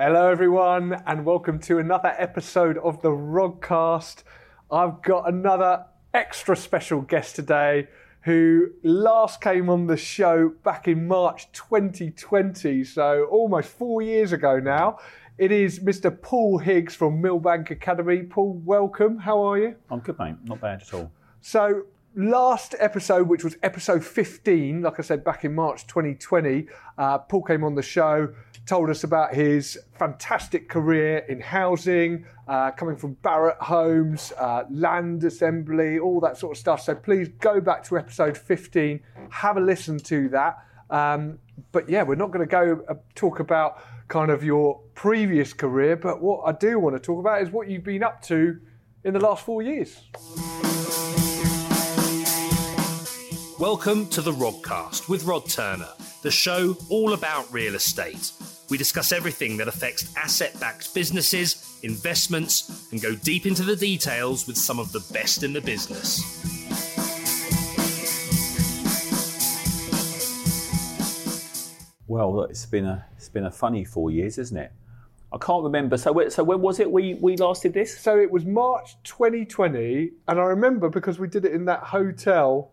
Hello, everyone, and welcome to another episode of the Rodcast. I've got another extra special guest today who last came on the show back in March 2020, so almost four years ago now. It is Mr. Paul Higgs from Millbank Academy. Paul, welcome. How are you? I'm good, mate. Not bad at all. So, last episode, which was episode 15, like I said, back in March 2020, uh, Paul came on the show, told us about his fantastic career in housing, uh, coming from Barratt Homes, uh, land assembly, all that sort of stuff. So, please go back to episode 15, have a listen to that. Um, but yeah, we're not going to go uh, talk about kind of your previous career, but what I do want to talk about is what you've been up to in the last four years. Welcome to the Rodcast with Rod Turner, the show all about real estate. We discuss everything that affects asset backed businesses, investments, and go deep into the details with some of the best in the business. Well, it's been a it's been a funny four years, isn't it? I can't remember. So, so when was it we we last did this? So it was March 2020, and I remember because we did it in that hotel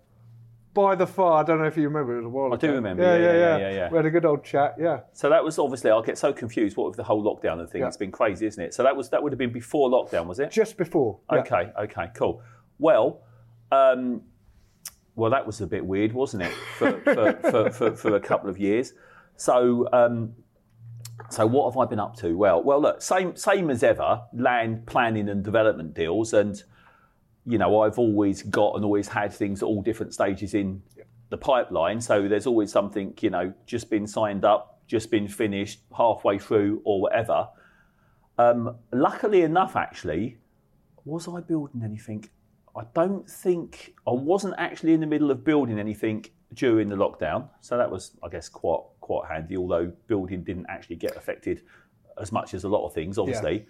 by the fire. I don't know if you remember. It was a while I ago. do remember, Yeah, yeah, yeah, yeah, yeah. yeah, yeah. We had a good old chat. Yeah. So that was obviously I get so confused. What with the whole lockdown and thing? It's been crazy, isn't it? So that was that would have been before lockdown, was it? Just before. Okay, okay, cool. Well, um, well, that was a bit weird, wasn't it, for, for, for, for, for a couple of years? So, um, so what have I been up to? Well, well, look, same same as ever, land planning and development deals, and you know, I've always got and always had things at all different stages in the pipeline. So there's always something, you know, just been signed up, just been finished, halfway through, or whatever. Um, luckily enough, actually, was I building anything? I don't think I wasn't actually in the middle of building anything during the lockdown, so that was, I guess, quite quite handy. Although building didn't actually get affected as much as a lot of things, obviously.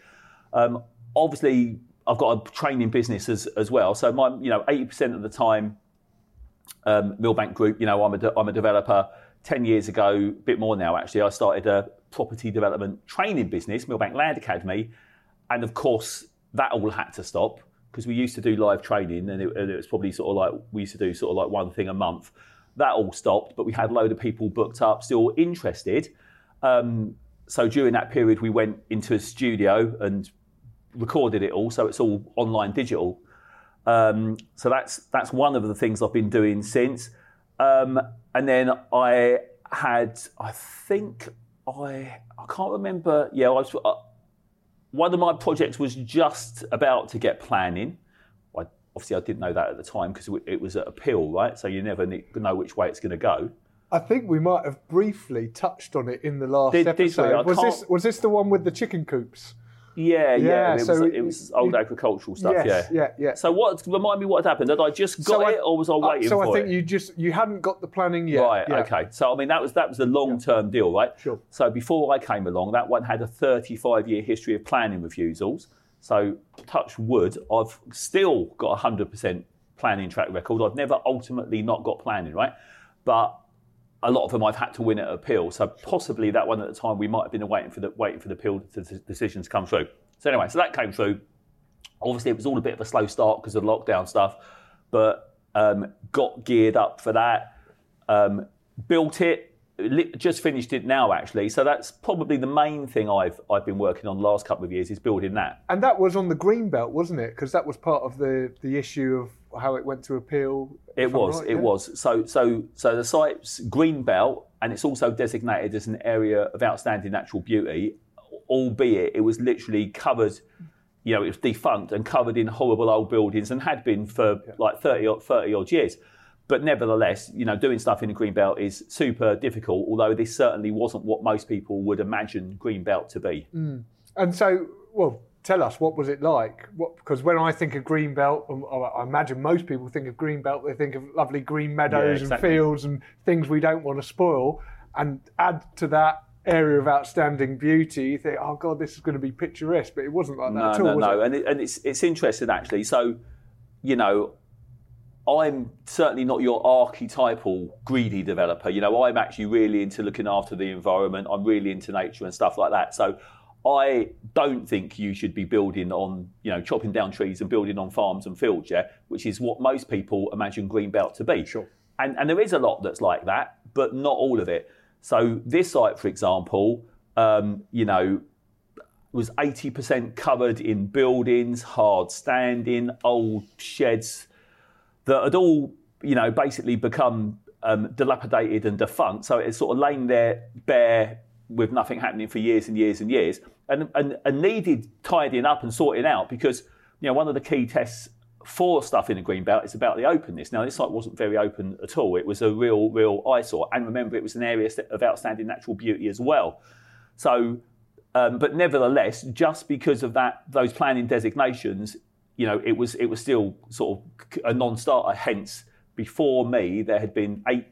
Um, obviously, I've got a training business as, as well, so my you know eighty percent of the time, um, Millbank Group, you know, I'm a de- I'm a developer. Ten years ago, a bit more now actually, I started a property development training business, Millbank Land Academy, and of course that all had to stop because we used to do live training and it, and it was probably sort of like we used to do sort of like one thing a month. That all stopped, but we had a load of people booked up, still interested. Um, so during that period, we went into a studio and recorded it all, so it's all online digital. Um, so that's that's one of the things I've been doing since. Um, and then I had, I think I, I can't remember. Yeah, I was. Uh, one of my projects was just about to get planning. I, obviously, I didn't know that at the time because it was at appeal, right? So you never ne- know which way it's going to go. I think we might have briefly touched on it in the last Did- did episode. I was this was this the one with the chicken coops? Yeah, yeah. Yeah, it, was, so it was old you- agricultural stuff. yes, yeah, yeah, yeah. So what? Remind me what had happened. Had I just got So I- it, or was I Uh, waiting so for I think it? you just you hadn't got the planning yet. Right. Yeah. Okay. So I mean, that was that was a long term deal, right? Sure. So before I came along, that one had a 35 year history of planning refusals. So touch wood, I've still got a 100% planning track record. I've never ultimately not got planning, right? But a lot of them I've had to win at appeal. So possibly that one at the time we might have been waiting for the waiting for the appeal the the decision to come through. So anyway, so that came through. Obviously, it was all a bit of a slow start because of the lockdown stuff, but um, got geared up for that. Um, built it, just finished it now actually. So that's probably the main thing I've I've been working on the last couple of years is building that. And that was on the green belt, wasn't it? Because that was part of the the issue of how it went to appeal. It was, right, it yeah? was. So, so, so the site's green belt, and it's also designated as an area of outstanding natural beauty, albeit it was literally covered. You know, it was defunct and covered in horrible old buildings, and had been for like 30 odd, 30 odd years. But nevertheless, you know, doing stuff in the green belt is super difficult. Although this certainly wasn't what most people would imagine green belt to be. And so, well, tell us what was it like? What because when I think of green belt, um, I imagine most people think of green belt. They think of lovely green meadows exactly. and fields and things we don't want to spoil. And add to that area of outstanding beauty, you think, oh god, this is going to be picturesque. But it wasn't like that No, at all. no, was no, and it, and it's it's interesting actually. So, you know, I'm certainly not your archetypal greedy developer. You know, I'm actually really into looking after the environment. I'm really into nature and stuff like that. So, I don't think you should be building on, you know, chopping down trees and building on farms and fields, yeah, which is what most people imagine Greenbelt to be. Sure. And, and there is a lot that's like that, but not all of it. So this site, for example, um, you know, was 80% covered in buildings, hard standing, old sheds that had all, you know, basically become um, dilapidated and defunct. So it's sort of lain there bare with nothing happening for years and years and years and, and, and needed tidying up and sorting out because, you know, one of the key tests for stuff in the green belt is about the openness. Now, this site wasn't very open at all. It was a real, real eyesore. And remember, it was an area of outstanding natural beauty as well. So, um, but nevertheless, just because of that, those planning designations, you know, it was it was still sort of a non-starter. Hence, before me, there had been eight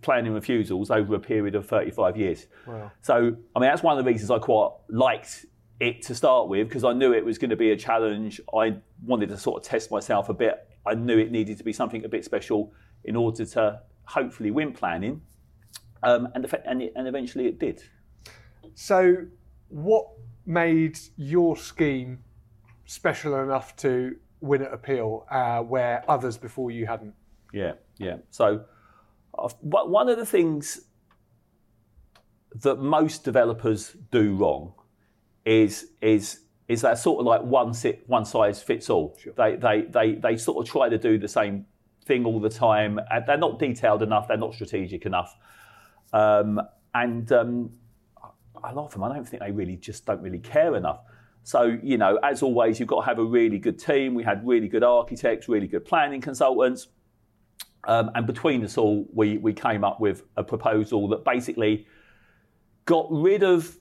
planning refusals over a period of 35 years. Wow. So, I mean, that's one of the reasons I quite liked it to start with because I knew it was going to be a challenge. I wanted to sort of test myself a bit. I knew it needed to be something a bit special in order to hopefully win planning, um, and, and, it, and eventually it did. So, what made your scheme special enough to win at appeal uh, where others before you hadn't? Yeah, yeah. So, uh, one of the things that most developers do wrong is is is that sort of like one sit one size fits all. Sure. They, they they they sort of try to do the same thing all the time. And they're not detailed enough. They're not strategic enough. Um, and um, I love them. I don't think they really just don't really care enough. So you know, as always, you've got to have a really good team. We had really good architects, really good planning consultants. Um, and between us all, we, we came up with a proposal that basically got rid of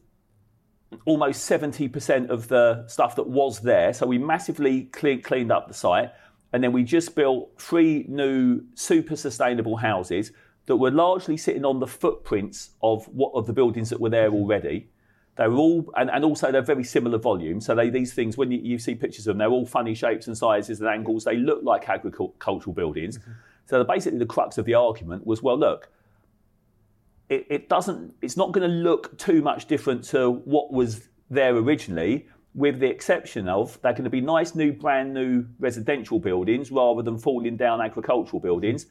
almost 70% of the stuff that was there. So we massively clean, cleaned up the site. And then we just built three new super sustainable houses that were largely sitting on the footprints of what of the buildings that were there already. They were all, and, and also they're very similar volume. So they, these things, when you, you see pictures of them, they're all funny shapes and sizes and angles. They look like agricultural buildings. Mm-hmm. So basically, the crux of the argument was, well, look, it, it doesn't. It's not going to look too much different to what was there originally, with the exception of they're going to be nice, new, brand new residential buildings rather than falling down agricultural buildings.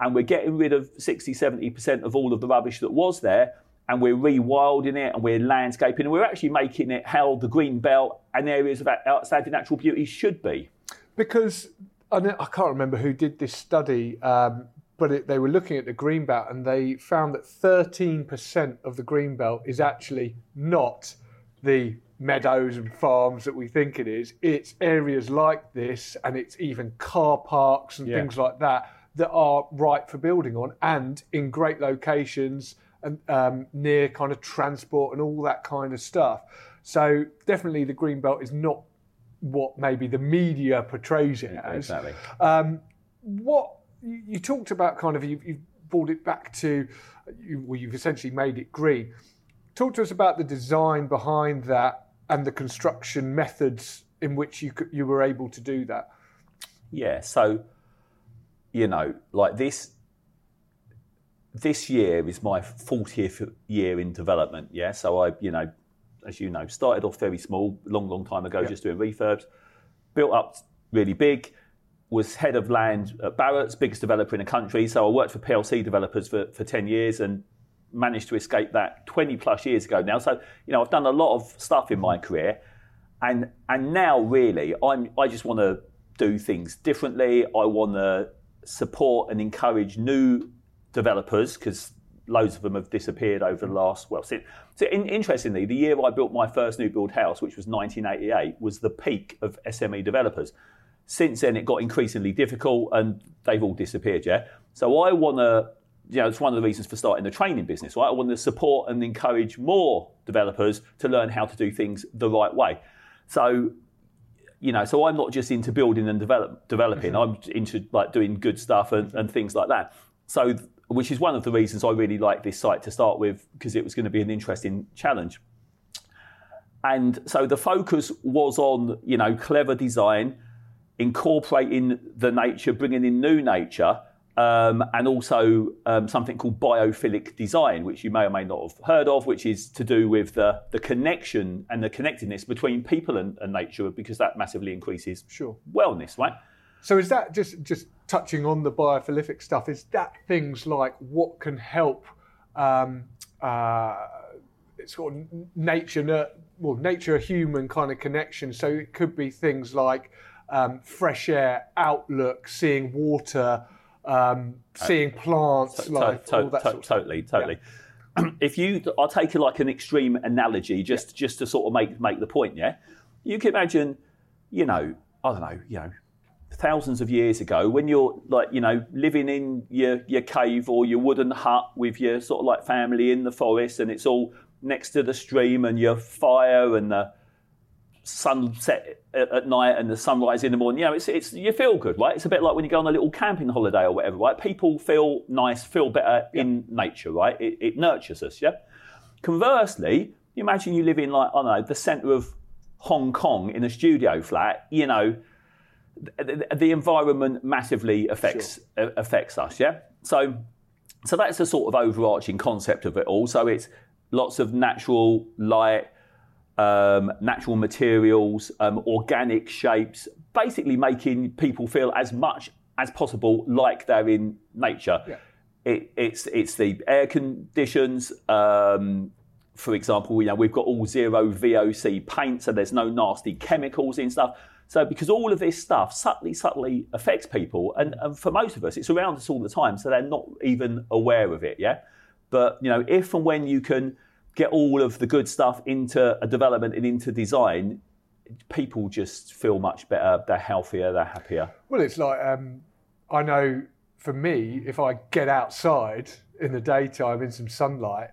And we're getting rid of 60, 70% of all of the rubbish that was there and we're rewilding it and we're landscaping and we're actually making it how the green belt and areas of outstanding natural beauty should be. Because I, I can't remember who did this study, um, but it, they were looking at the green belt and they found that 13% of the green belt is actually not the meadows and farms that we think it is. It's areas like this, and it's even car parks and yeah. things like that that are right for building on and in great locations um, near kind of transport and all that kind of stuff. So definitely the green belt is not what maybe the media portrays it as. Exactly. Um, what you talked about, kind of, you've, you've brought it back to, you, well, you've essentially made it green. Talk to us about the design behind that and the construction methods in which you you were able to do that. Yeah. So, you know, like this. This year is my 40th year in development. Yeah. So I, you know, as you know, started off very small, long, long time ago, just doing refurbs, built up really big, was head of land at Barratt's, biggest developer in the country. So I worked for PLC developers for, for 10 years and managed to escape that 20 plus years ago now. So, you know, I've done a lot of stuff in my career. And, and now, really, I'm, I just want to do things differently. I want to support and encourage new developers because loads of them have disappeared over the last well since so in, interestingly the year i built my first new build house which was 1988 was the peak of sme developers since then it got increasingly difficult and they've all disappeared yeah so i want to you know it's one of the reasons for starting the training business right i want to support and encourage more developers to learn how to do things the right way so you know, so I'm not just into building and develop, developing. Mm-hmm. I'm into like doing good stuff and, and things like that. So which is one of the reasons I really liked this site to start with because it was going to be an interesting challenge. And so the focus was on, you know, clever design, incorporating the nature, bringing in new nature, um, and also um, something called biophilic design, which you may or may not have heard of, which is to do with the, the connection and the connectedness between people and, and nature, because that massively increases Sure. wellness, right? So is that just just touching on the biophilic stuff? Is that things like what can help um, uh, sort of nature, well, nature human kind of connection? So it could be things like um, fresh air, outlook, seeing water, um, seeing plants, To- life, to- all that to- sort of totally, totally. if you, I'll take like an extreme analogy, just just to sort of make make the point. Yeah, you can imagine, you know, I don't know, you know, thousands of years ago, when you're like, you know, living in your your cave or your wooden hut with your sort of like family in the forest, and it's all next to the stream, and your fire and the sunset at, at night and the sunrise in the morning. You know, it's, it's you feel good, right? It's a bit like when you go on a little camping holiday or whatever, right? People feel nice, feel better in nature, right? It, it nurtures us, yeah. Conversely, you imagine you live in like I don't know the centre of Hong Kong in a studio flat. You know, the, the environment massively affects uh, affects us, yeah. So, so that's the sort of overarching concept of it all. So it's lots of natural light um, natural materials, um, organic shapes, basically making people feel as much as possible like they're in nature. It, it's it's the air conditions. Um, for example, you know we've got all zero VOC paint, so there's no nasty chemicals in stuff. So because all of this stuff subtly, subtly affects people, and, and for most of us, it's around us all the time, so they're not even aware of it. Yeah, but you know if and when you can get all of the good stuff into a development and into design, people just feel much better. They're healthier. They're happier. Well, it's like um, I know for me, if I get outside in the daytime in some sunlight,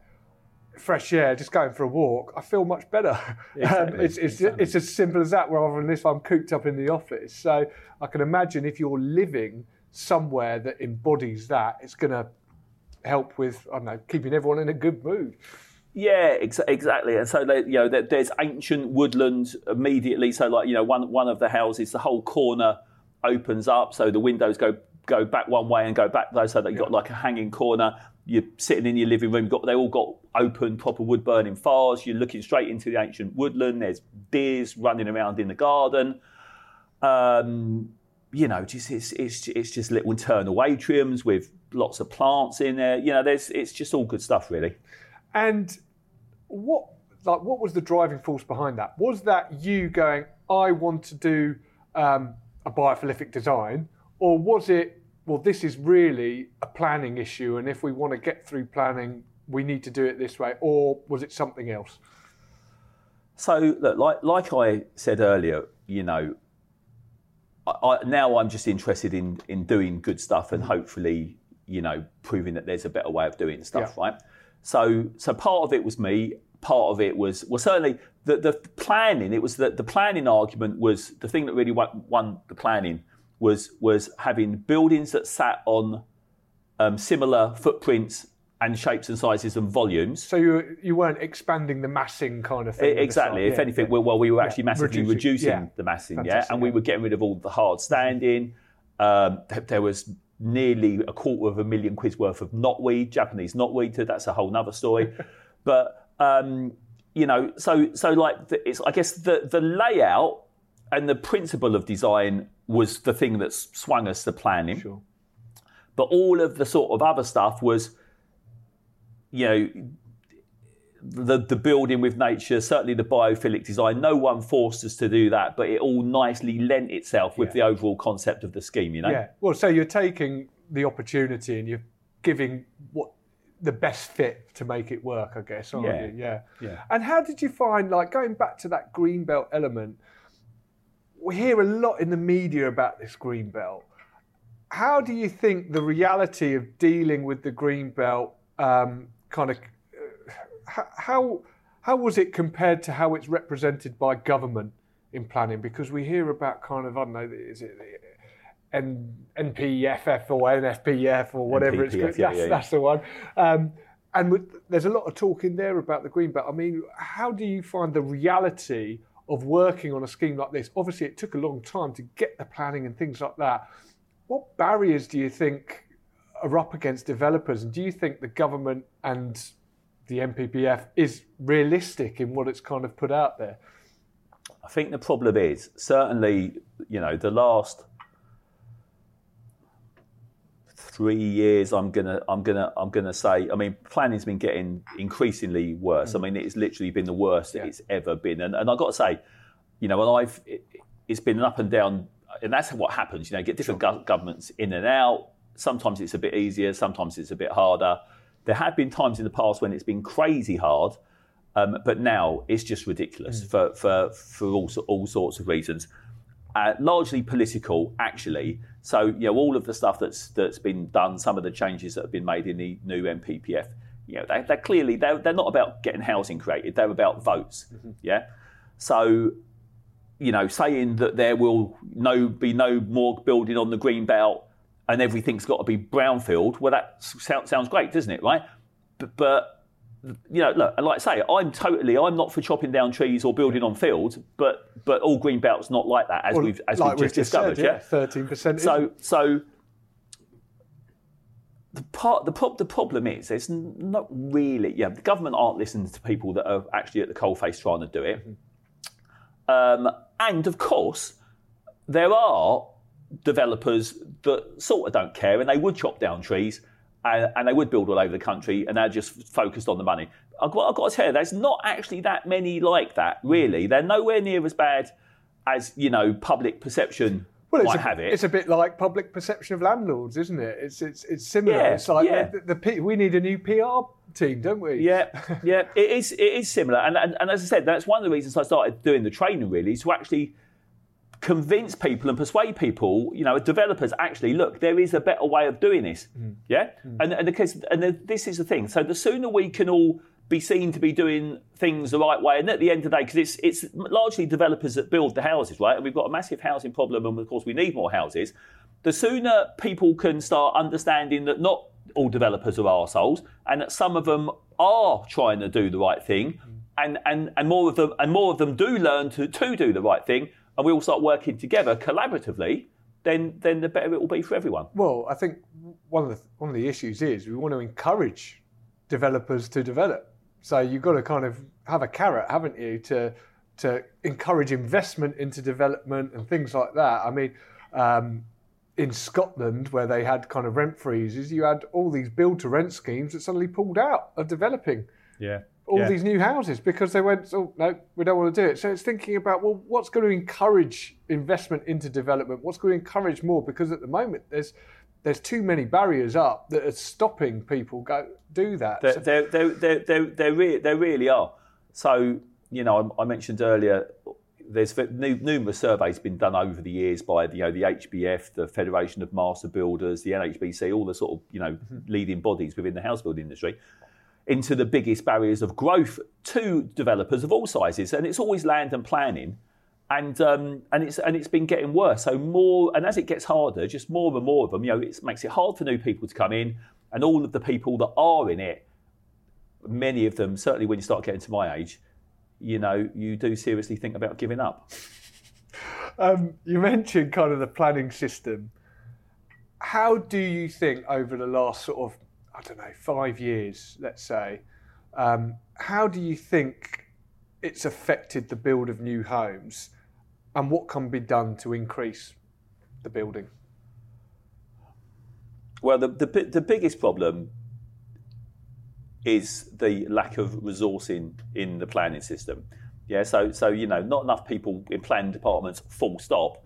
fresh air, just going for a walk, I feel much better. Exactly, um, it's, it's, exactly. it's as simple as that, rather than this, I'm cooped up in the office. So I can imagine if you're living somewhere that embodies that, it's going to help with, I don't know, keeping everyone in a good mood. Yeah, ex- exactly. And so, you know, there's ancient woodland immediately. So, like, you know, one one of the houses, the whole corner opens up, so the windows go go back one way and go back though. So that you've got like a hanging corner. You're sitting in your living room. Got they all got open, proper wood burning fires. You're looking straight into the ancient woodland. There's deers running around in the garden. Um, you know, just it's, it's it's just little internal atriums with lots of plants in there. You know, there's it's just all good stuff, really. And what like what was the driving force behind that? Was that you going, I want to do um, a biophilic design, or was it, well, this is really a planning issue, and if we want to get through planning, we need to do it this way, or was it something else? So, look, like like I said earlier, you know, I, I, now I'm just interested in in doing good stuff and hopefully, you know, proving that there's a better way of doing stuff, Yeah. right? So, so part of it was me. Part of it was well, certainly the the planning. It was the the planning argument was the thing that really won, won the planning was was having buildings that sat on um, similar footprints and shapes and sizes and volumes. So you you weren't expanding the massing kind of thing. the Exactly. If yeah, anything, yeah. well, well, we were actually massively Reducing, reducing, yeah. the massing, yeah, Fantastic, and we were getting rid of all the hard standing. Um, th- there was nearly a quarter of a million quid's worth of knotweed, Japanese knotweed. That's a whole nother story. but um, you know, so so like the, it's I guess the the layout and the principle of design was the thing that swung us to planning. Sure. But all of the sort of other stuff was, you know, the the building with nature, certainly the biophilic design. No one forced us to do that, but it all nicely lent itself with Yeah. the overall concept of the scheme. You know, Yeah. Well, so you're taking the opportunity and you're giving what the best fit to make it work, I guess, aren't Yeah. you? Yeah. Yeah. And how did you find, like, going back to that green belt element? We hear a lot in the media about this green belt. How do you think the reality of dealing with the green belt um, kind of h- how how was it compared to how it's represented by government in planning? Because we hear about kind of I don't know, is it N, NPFF or NFPF or whatever it's called? yeah, that's, yeah, yeah. that's the one. Um, and with, there's a lot of talk in there about the green belt. I mean, how do you find the reality of working on a scheme like this? Obviously, it took a long time to get the planning and things like that. What barriers do you think are up against developers. And do you think the government and the NPPF is realistic in what it's kind of put out there? I think the problem is certainly, you know, the last three years, I'm gonna, I'm gonna, I'm gonna say. I mean, planning's been getting increasingly worse. I mean, it's literally been the worst Yeah. it's ever been. And, and I've got to say, you know, and I've, it, it's been an up and down, and that's what happens. You know, you get different gov- governments in and out. Sometimes it's a bit easier. Sometimes it's a bit harder. There have been times in the past when it's been crazy hard. Um, but now it's just ridiculous for, for, for all, all sorts of reasons. Uh, largely political, actually. So, you know, all of the stuff that's that's been done, some of the changes that have been made in the new NPPF, you know, they, they're clearly they're, they're not about getting housing created; they're about votes. Yeah. So, you know, saying that there will no be no more building on the green belt and everything's got to be brownfield. Well, that sounds sounds great, doesn't it? Right? But, but you know, look, and like I say, I'm totally, I'm not for chopping down trees or building on fields, but but all green belts not like that, as Well, we've as like we've just we've discovered. said, yeah. thirteen percent. So so the part the, prob- the problem is there's n- not really yeah the government aren't listening to people that are actually at the coalface trying to do it, um, and of course there are developers that sort of don't care and they would chop down trees and, and they would build all over the country and they're just focused on the money. I've got, I've got to tell you, there's not actually that many like that, mm. really. They're nowhere near as bad as, you know, public perception Well, it's might a, have it. it's a bit like public perception of landlords, isn't it? It's it's it's similar. Yeah, it's like yeah. the, the, P- we need a new PR team, don't we? Yeah, yeah, it is. It is similar, and, and and as I said, that's one of the reasons I started doing the training. Really, is to actually convince people and persuade people. You know, developers actually look. There is a better way of doing this. Mm. Yeah, mm. and and case, and the, this is the thing. So the sooner we can all be seen to be doing things the right way, and at the end of the day, because it's it's largely developers that build the houses, right? And we've got a massive housing problem, and of course we need more houses. The sooner people can start understanding that not all developers are arseholes, and that some of them are trying to do the right thing, mm. and, and, and more of them and more of them do learn to, to do the right thing, and we all start working together collaboratively, then then the better it will be for everyone. Well, I think one of the one of the issues is we want to encourage developers to develop. So you've got to kind of have a carrot, haven't you, to to encourage investment into development and things like that. I mean, um, in Scotland, where they had kind of rent freezes, you had all these build to rent schemes that suddenly pulled out of developing Yeah. All these new houses because they went, oh no, we don't want to do it. So it's thinking about well, what's going to encourage investment into development? What's going to encourage more? Because at the moment there's there's too many barriers up that are stopping people go do that. There, So- there, there, there, there, there, re- there really are. So, you know, I, I mentioned earlier, there's numerous surveys been done over the years by the, you know, the HBF, the Federation of Master Builders, the NHBC, all the sort of, you know, mm-hmm. leading bodies within the house building industry, into the biggest barriers of growth to developers of all sizes. And it's always land and planning. And um, and it's and it's been getting worse. So more and as it gets harder, just more and more of them. You know, it makes it hard for new people to come in, and all of the people that are in it many of them, certainly when you start getting to my age, you know, you do seriously think about giving up. Um, you mentioned kind of the planning system. How do you think over the last sort of, I don't know, five years, let's say, um, how do you think it's affected the build of new homes and what can be done to increase the building? Well, the, the, the biggest problem is the lack of resourcing in the planning system. Yeah, so so you know, not enough people in planning departments, full stop,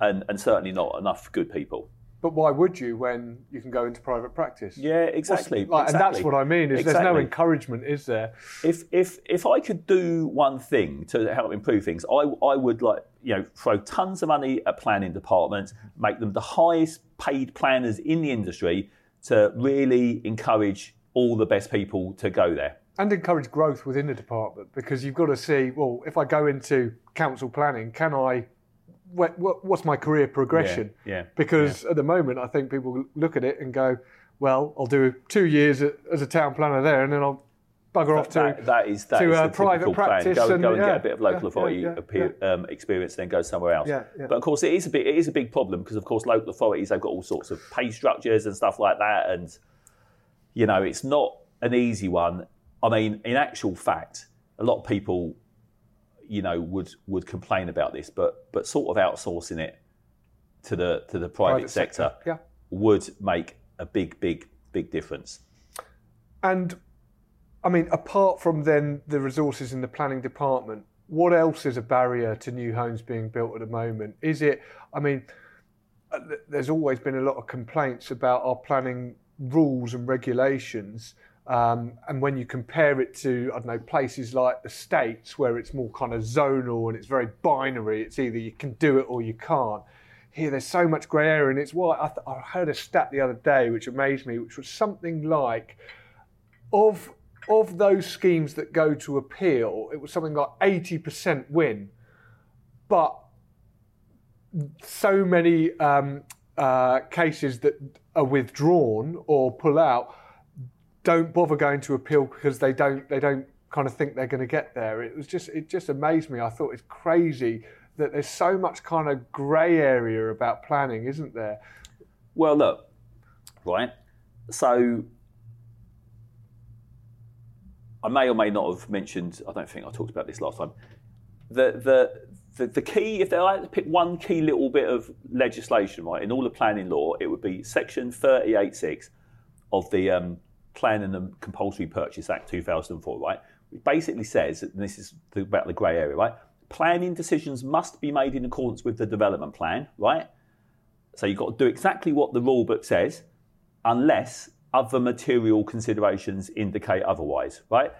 and, and certainly not enough good people. But why would you when you can go into private practice? Yeah, exactly. like, And that's what I mean is there's no encouragement, is there? if if if I could do one thing to help improve things, I I would like you know throw tons of money at planning departments, make them the highest paid planners in the industry to really encourage all the best people to go there. and encourage growth within the department because you've got to see well if i go into council planning can i what, what, what's my career progression Yeah, yeah, because at the moment i think people look at it and go well i'll do two years as a town planner there and then i'll bugger off to that, that is that to, is uh, private practice plan. Go, and- go and yeah, get a bit of local yeah, authority yeah, yeah, appear, Um, experience, then go somewhere else. Yeah, yeah. But of course, it is a big it is a big problem because of course local authorities they've got all sorts of pay structures and stuff like that, and you know it's not an easy one. I mean, in actual fact, a lot of people, you know, would would complain about this, but but sort of outsourcing it to the to the private, Private sector, sector, yeah. would make a big big big difference. And I mean, apart from then the resources in the planning department, what else is a barrier to new homes being built at the moment? Is it, I mean, uh, there's always been a lot of complaints about our planning rules and regulations. Um, and when you compare it to, I don't know, places like the States where it's more kind of zonal and it's very binary, it's either you can do it or you can't. Here, there's so much grey area, and it's why I, th- I heard a stat the other day which amazed me, which was something like of of those schemes that go to appeal, it was something like eighty percent win, but so many um, uh, cases that are withdrawn or pull out don't bother going to appeal because they don't they don't kind of think they're going to get there. It was just it just amazed me. I thought it's crazy that there's so much kind of grey area about planning, isn't there? Well, look, right. So I may or may not have mentioned. I don't think I talked about this last time. The the the, the key, if I had to pick one key little bit of legislation, right, in all the planning law, it would be Section 38.6 of the um, Planning and the Compulsory Purchase Act 2004, right? It basically says, and this is about the grey area, right? Planning decisions must be made in accordance with the development plan, right? So you've got to do exactly what the rule book says, unless other material considerations indicate otherwise, right?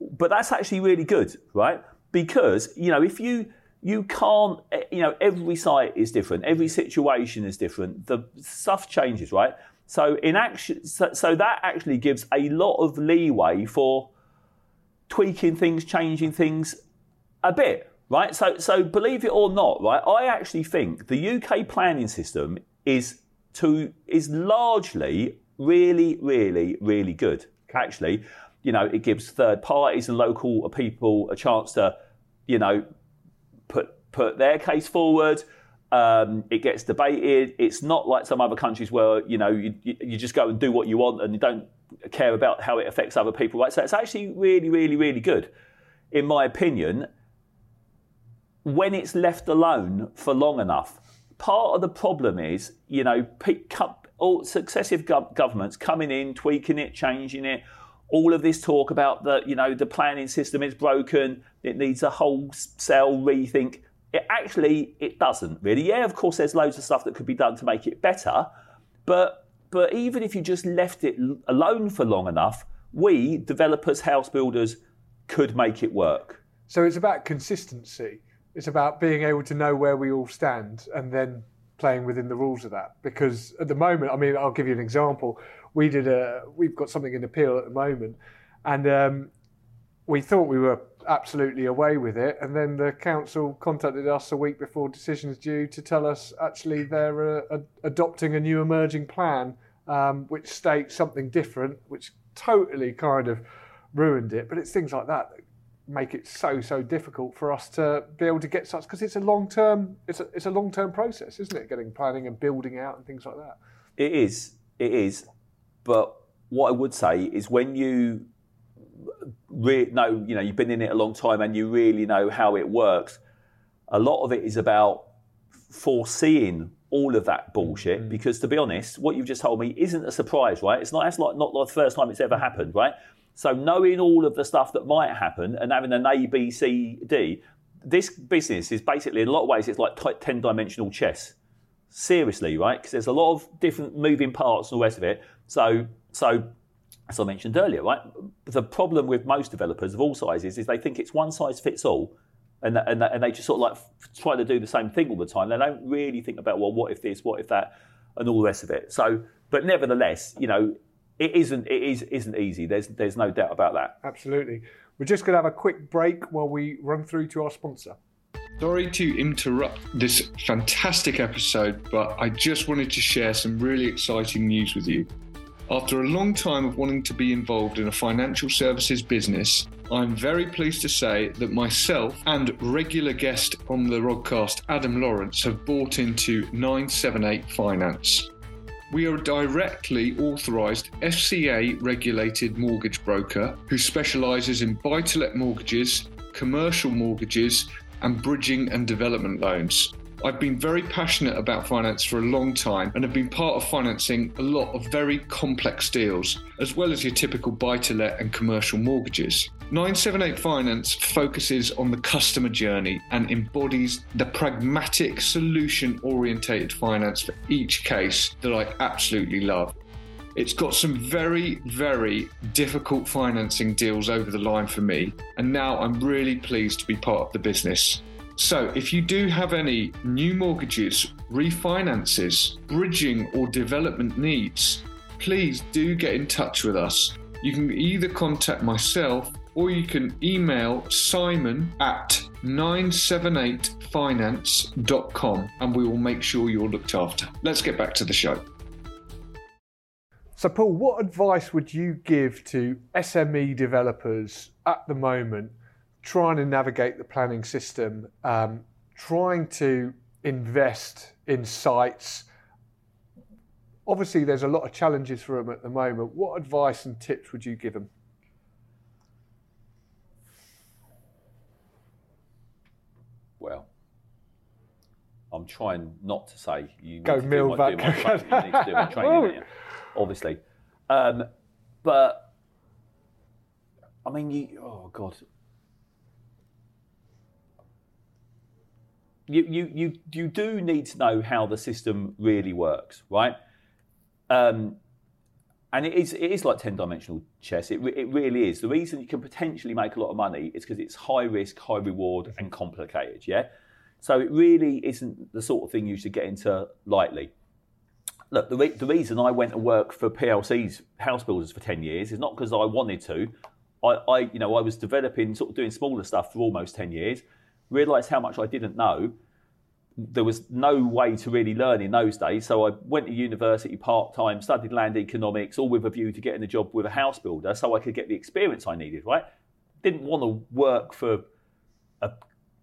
But that's actually really good, right? Because you know if you you can't, eh, you know, every site is different, every situation is different. The stuff changes, right? So in action, so, so that actually gives a lot of leeway for tweaking things, changing things a bit, right? So, so believe it or not, right? I actually think the UK planning system is to is largely really, really, really good. Actually, you know, it gives third parties and local people a chance to, you know, put put their case forward. Um, it gets debated. It's not like some other countries where you know you, you just go and do what you want and you don't care about how it affects other people. Right? So it's actually really, really, really good, in my opinion. When it's left alone for long enough, part of the problem is you know all successive governments coming in, tweaking it, changing it. All of this talk about the you know the planning system is broken. It needs a wholesale rethink it actually it doesn't really. Yeah, of course, there's loads of stuff that could be done to make it better, but but even if you just left it alone for long enough, we developers, house builders, could make it work. So it's about consistency. It's about being able to know where we all stand and then playing within the rules of that. Because at the moment, I mean, I'll give you an example. We did a, we've got something in appeal at the moment, and um, we thought we were absolutely away with it, and then the council contacted us a week before decisions due to tell us actually they're uh, adopting a new emerging plan, um, which states something different, which totally kind of ruined it. But it's things like that that make it so so difficult for us to be able to get such because it's a long term it's a it's a long term process, isn't it? Getting planning and building out and things like that. It is, it is. But what I would say is when you re- know, you know, you've been in it a long time and you really know how it works. A lot of it is about foreseeing all of that bullshit. Mm-hmm. Because to be honest, what you've just told me isn't a surprise, right? It's not. That's like not the first time it's ever happened, right? So knowing all of the stuff that might happen and having an A, B, C, D, this business is basically in a lot of ways it's like ten dimensional chess. Seriously, right? Because there's a lot of different moving parts and all the rest of it. So, so as I mentioned earlier, right? The problem with most developers of all sizes is they think it's one size fits all, and and, and they just sort of like try to do the same thing all the time. They don't really think about well, what if this, what if that, and all the rest of it. So, but nevertheless, you know, it isn't it is isn't easy. There's there's no doubt about that. Absolutely. We're just going to have a quick break while we run through to our sponsor. Sorry to interrupt this fantastic episode, but I just wanted to share some really exciting news with you. After a long time of wanting to be involved in a financial services business, I'm very pleased to say that myself and regular guest on the Rodcast, Adam Lawrence, have bought into 978 Finance. We are a directly authorised FCA regulated mortgage broker who specialises in buy to let mortgages, commercial mortgages, and bridging and development loans. I've been very passionate about finance for a long time and have been part of financing a lot of very complex deals, as well as your typical buy to let and commercial mortgages. 978 Finance focuses on the customer journey and embodies the pragmatic, solution orientated finance for each case that I absolutely love. It's got some very, very difficult financing deals over the line for me, and now I'm really pleased to be part of the business. So, if you do have any new mortgages, refinances, bridging, or development needs, please do get in touch with us. You can either contact myself or you can email simon at 978finance.com and we will make sure you're looked after. Let's get back to the show. So, Paul, what advice would you give to SME developers at the moment trying to navigate the planning system, um, trying to invest in sites? Obviously, there's a lot of challenges for them at the moment. What advice and tips would you give them? Well, I'm trying not to say you need Go to Millbank. You need to do my training, Well- don't you? obviously. Um, but I mean, you. Oh God. You, you, you, you do need to know how the system really works, right? Um, and it is, it is like 10 dimensional chess. It, it really is. The reason you can potentially make a lot of money is because it's high risk, high reward, and complicated, yeah? So it really isn't the sort of thing you should get into lightly. Look, the, re- the reason I went to work for PLC's house builders for 10 years is not because I wanted to. I, I, you know, I was developing, sort of doing smaller stuff for almost 10 years, realised how much I didn't know. There was no way to really learn in those days. So I went to university part time, studied land economics, all with a view to getting a job with a house builder so I could get the experience I needed, right? Didn't want to work for a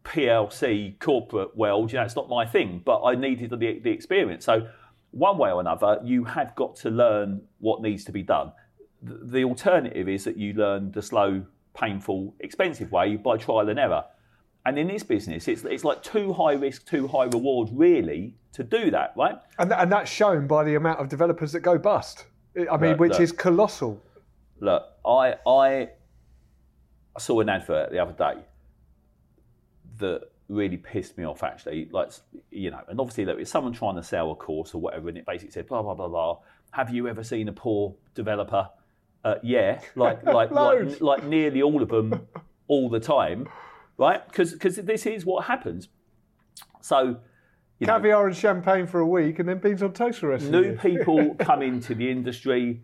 PLC corporate world, you know, it's not my thing, but I needed the, the experience. So, one way or another, you have got to learn what needs to be done. The, the alternative is that you learn the slow, painful, expensive way by trial and error. And in this business, it's, it's like too high risk, too high reward, really, to do that, right? And, and that's shown by the amount of developers that go bust. I mean, Look, which look. is colossal. Look, I, I I saw an advert the other day that really pissed me off actually. Like you know, and obviously there was someone trying to sell a course or whatever, and it basically said blah blah blah blah. Have you ever seen a poor developer? Uh, yeah, like like, like like nearly all of them, all the time, right? Because this is what happens. So. You know, Caviar and champagne for a week and then beans on toast for the rest of the new people come into the industry,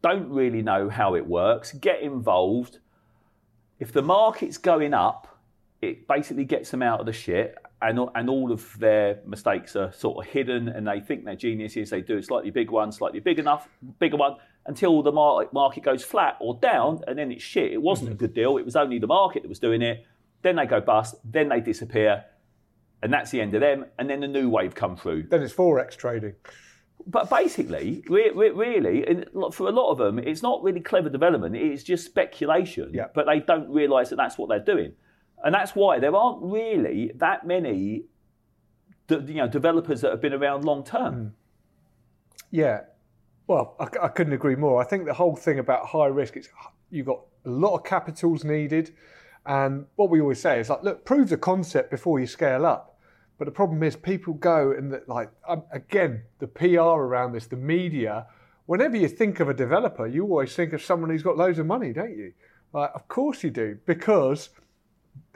don't really know how it works, get involved. If the market's going up, it basically gets them out of the shit, and, and all of their mistakes are sort of hidden, and they think they're geniuses. They do a slightly big one, slightly big enough, bigger one, until the market goes flat or down, and then it's shit. It wasn't a mm-hmm. good deal. It was only the market that was doing it. Then they go bust. Then they disappear, and that's the end of them. And then the new wave come through. Then it's forex trading. But basically, re- re- really, and for a lot of them, it's not really clever development. It's just speculation. Yeah. But they don't realise that that's what they're doing, and that's why there aren't really that many, de- you know, developers that have been around long term. Mm. Yeah. Well, I, I couldn't agree more. I think the whole thing about high risk is you've got a lot of capitals needed. And what we always say is like, look, prove the concept before you scale up. But the problem is people go and like, um, again, the PR around this, the media, whenever you think of a developer, you always think of someone who's got loads of money, don't you? Like, of course you do, because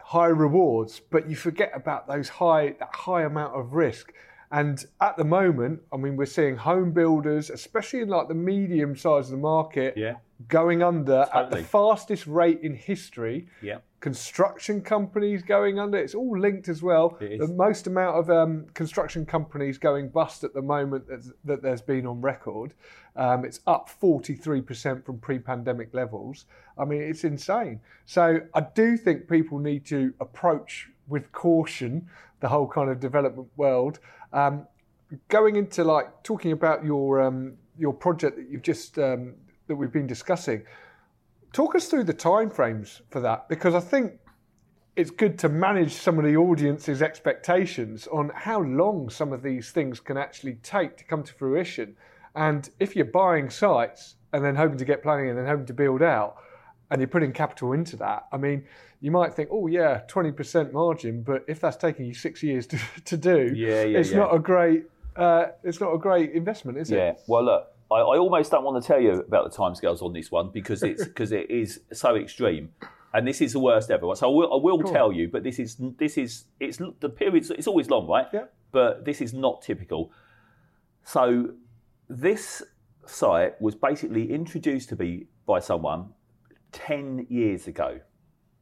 high rewards, but you forget about those high that high amount of risk. And at the moment, I mean, we're seeing home builders, especially in like the medium size of the market, Yeah. going under at the fastest rate in history. Yeah. construction companies going under. It's all linked as well. The most amount of um, construction companies going bust at the moment that, that there's been on record. Um, it's up 43% from pre pandemic levels. I mean, it's insane. So I do think people need to approach with caution the whole kind of development world. Um, going into like talking about your um, your project that you've just um, that we've been discussing, talk us through the timeframes for that because I think it's good to manage some of the audience's expectations on how long some of these things can actually take to come to fruition. And if you're buying sites and then hoping to get planning and then hoping to build out, and you're putting capital into that, I mean, you might think, oh yeah, 20% margin, but if that's taking you six years to, to do, Yeah, yeah, it's yeah. not a great, uh, it's not a great investment, is Yeah. it? Well, look, I, I almost don't want to tell you about the timescales on this one because it's because it is so extreme, and this is the worst ever. So I will, I will tell you, but this is this is it's the period. It's always long, right? Yeah. But this is not typical. So this site was basically introduced to me by someone ten years ago.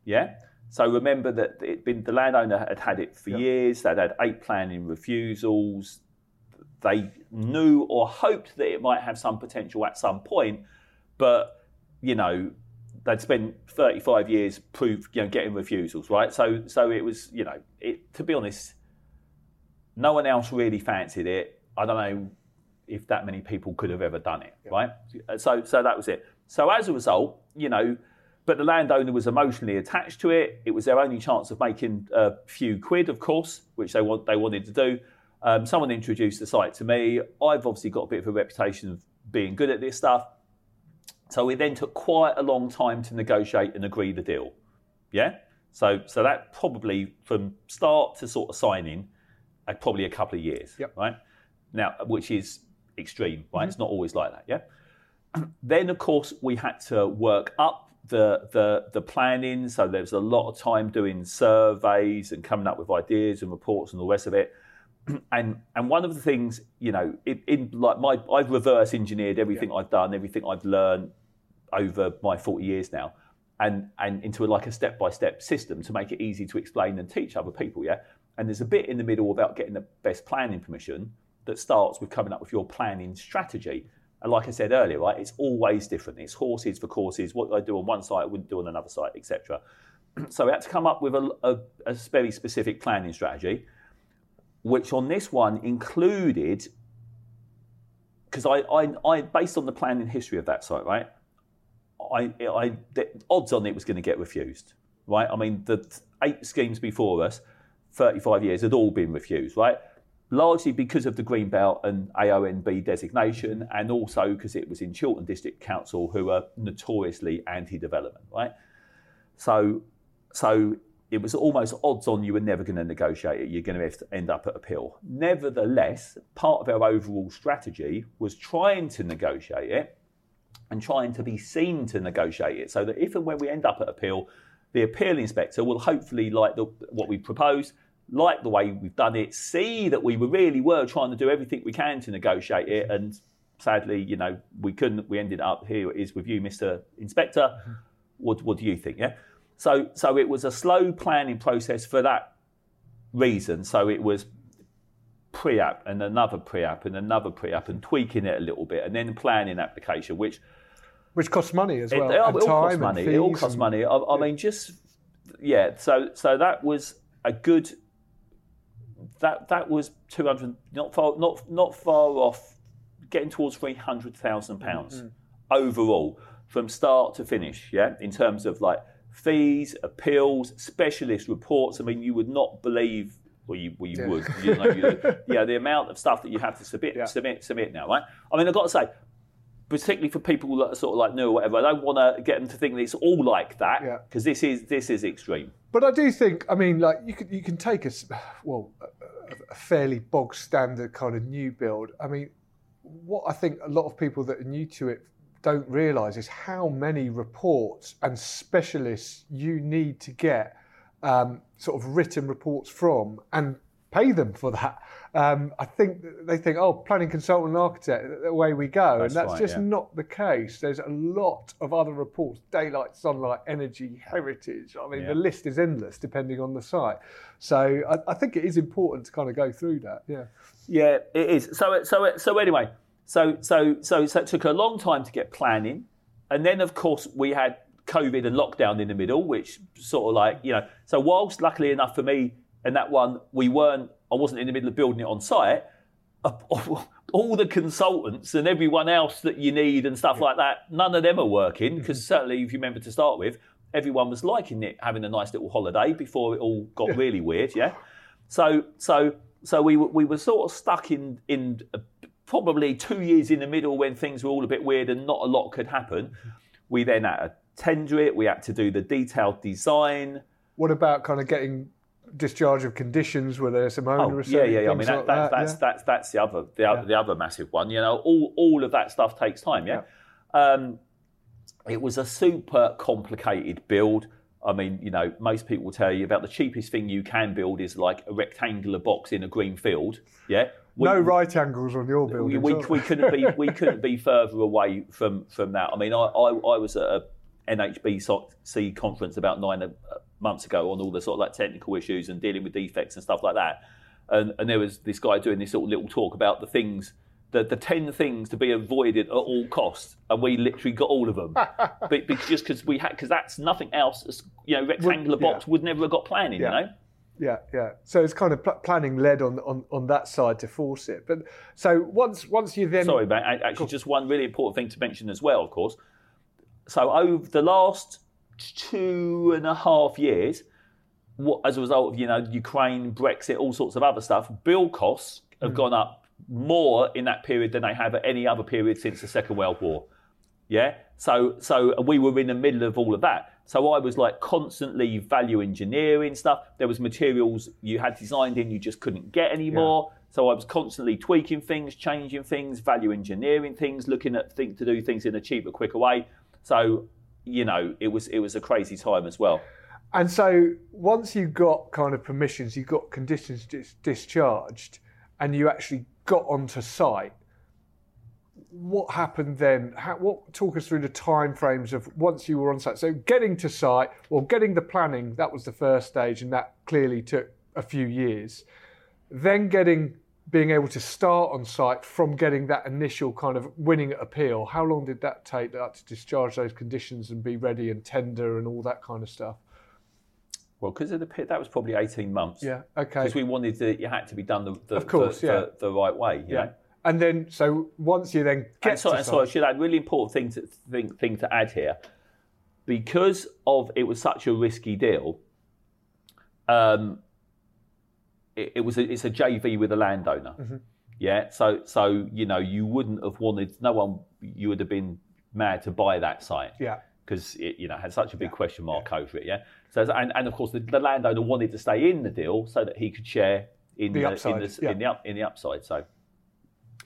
Yeah. So remember that it been the landowner had had it for years. They'd had eight planning refusals. They knew or hoped that it might have some potential at some point, but you know they'd spent 35 years proof, you know, getting refusals, right? So, so it was, you know, it, to be honest, no one else really fancied it. I don't know if that many people could have ever done it, right? So, so that was it. So as a result, you know, but the landowner was emotionally attached to it. It was their only chance of making a few quid, of course, which they want they wanted to do. Um, someone introduced the site to me. I've obviously got a bit of a reputation of being good at this stuff. So it then took quite a long time to negotiate and agree the deal. Yeah. So so that probably from start to sort of signing, uh, probably a couple of years. Yep. Right. Now, which is extreme, right? It's not always like that. Yeah. then of course we had to work up the the the planning. So there was a lot of time doing surveys and coming up with ideas and reports and all the rest of it. And and one of the things, you know, in, in like my I've reverse engineered everything I've done, everything I've learned over my 40 years now, and and into like a step by step system to make it easy to explain and teach other people. Yeah. And there's a bit in the middle about getting the best planning permission that starts with coming up with your planning strategy. And like I said earlier, right, it's always different. It's horses for courses. What I do on one site, I wouldn't do on another site, etc. So we had to come up with a, a, a very specific planning strategy, which on this one included, because I, I, I, based on the planning history of that site, right, I, I, the odds on it was going to get refused, right? I mean, the eight schemes before us, 35 years, had all been refused, right? Largely because of the Greenbelt and AONB designation, and also because it was in Chiltern District Council, who are notoriously anti-development, right? So, so it was almost odds on you were never going to negotiate it. You're going to have to end up at appeal. Nevertheless, part of our overall strategy was trying to negotiate it and trying to be seen to negotiate it so that if and when we end up at appeal, the appeal inspector will hopefully like the, what we proposed, like the way we've done it, see that we were really were trying to do everything we can to negotiate it, and sadly, you know, we couldn't. We ended up here it is with you, Mr. Inspector. Mm-hmm. What, what do you think? Yeah. So so it was a slow planning process for that reason. So it was pre-app and another pre-app and another pre-app and tweaking it a little bit and then planning application, which Which costs money as it, well. it all and costs money. It all costs money. I, I mean, just yeah. So so that was a good. That that was two hundred. Not far. Not not far off. Getting towards three hundred thousand pounds Mm-hmm. overall from start to finish. Yeah, in terms of like fees, appeals, specialist reports. I mean, you would not believe. Well, you, well, you would. You know, you, yeah, the amount of stuff that you have to submit, Yeah. submit, submit now, right? I mean, I've got to say, particularly for people that are sort of like new or whatever, I don't want to get them to think that it's all like that Yeah. because this is this is extreme. But I do think, I mean, like you can you can take a well a, a- a fairly bog standard kind of new build. I mean, what I think a lot of people that are new to it don't realise is how many reports and specialists you need to get um, sort of written reports from and pay them for that. Um, I think they think, oh, planning consultant and architect, away we go, That's and that's right, just yeah. not the case. There's a lot of other reports: daylight, sunlight, energy, heritage. I mean, Yeah. the list is endless depending on the site. So I, I think it is important to kind of go through that. Yeah. Yeah, it is. So so so anyway, so so so so it took a long time to get planning, and then of course we had COVID and lockdown in the middle, which sort of like you know. So whilst luckily enough for me and that one, we weren't. I wasn't in the middle of building it on site. All the consultants and everyone else that you need and stuff like that, none of them are working because certainly, if you remember to start with, everyone was liking it, having a nice little holiday before it all got really weird. Yeah. So so so we were, we were sort of stuck in in uh, probably two years in the middle when things were all a bit weird and not a lot could happen. We then had to tender it. We had to do the detailed design. What about kind of getting discharge of conditions? Were there some Oh, yeah, yeah, yeah. I mean, like that, that's, that? that's, yeah? that's, that's the other, the, other the other massive one. You know, all, all of that stuff takes time. Yeah. Um, it was a super complicated build. I mean, you know, most people will tell you about the cheapest thing you can build is like a rectangular box in a green field. Yeah. We- no right angles on your building. we, we couldn't be we couldn't be further away from from that. I mean, I I, I was at a NHBC conference about nine uh, months ago on all the sort of like technical issues and dealing with defects and stuff like that. And and there was this guy doing this sort of little talk about the things. The, the 10 things to be avoided at all costs, and we literally got all of them. but, but just because we had, because that's nothing else, you know, rectangular yeah. box would never have got planning, Yeah. you know? Yeah, yeah. So it's kind of pl- planning led on, on on that side to force it. But so once once you then Sorry, mate. Actually, just one really important thing to mention as well, of course. So over the last two and a half years, what, as a result of you know Ukraine, Brexit, all sorts of other stuff, bill costs have Mm. gone up more in that period than they have at any other period since the Second World War. Yeah. So so we were in the middle of all of that. So I was like constantly value engineering stuff. There was materials you had designed in you just couldn't get anymore. So I was constantly tweaking things, changing things, value engineering things, looking at things to do things in a cheaper, quicker way. So you know it was it was a crazy time as well. And so once you got kind of permissions, you got conditions dis- discharged, and you actually got onto site. What happened then? How, what talk us through the time frames of once you were on site? So getting to site, well, getting the planning that was the first stage, and that clearly took a few years. Then getting being able to start on site from getting that initial kind of winning appeal. How long did that take that to discharge those conditions and be ready and tender and all that kind of stuff? Well, because of the pit, that was probably eighteen months. Yeah. Okay. Because we wanted to, it had to be done the, the, Of course, the, yeah. the, the right way. You know? And then, so once you then get And so, to and so I should add really important thing to thing, thing to add here, because of it was such a risky deal. Um, it, it was a, it's a JV with a landowner. Mm-hmm. Yeah, so so you know you wouldn't have wanted no one you would have been mad to buy that site yeah, because it you know had such a big question mark over it. Yeah, so and, and of course the, the landowner wanted to stay in the deal so that he could share in The the, upside, in the, yeah. in the up in the upside. So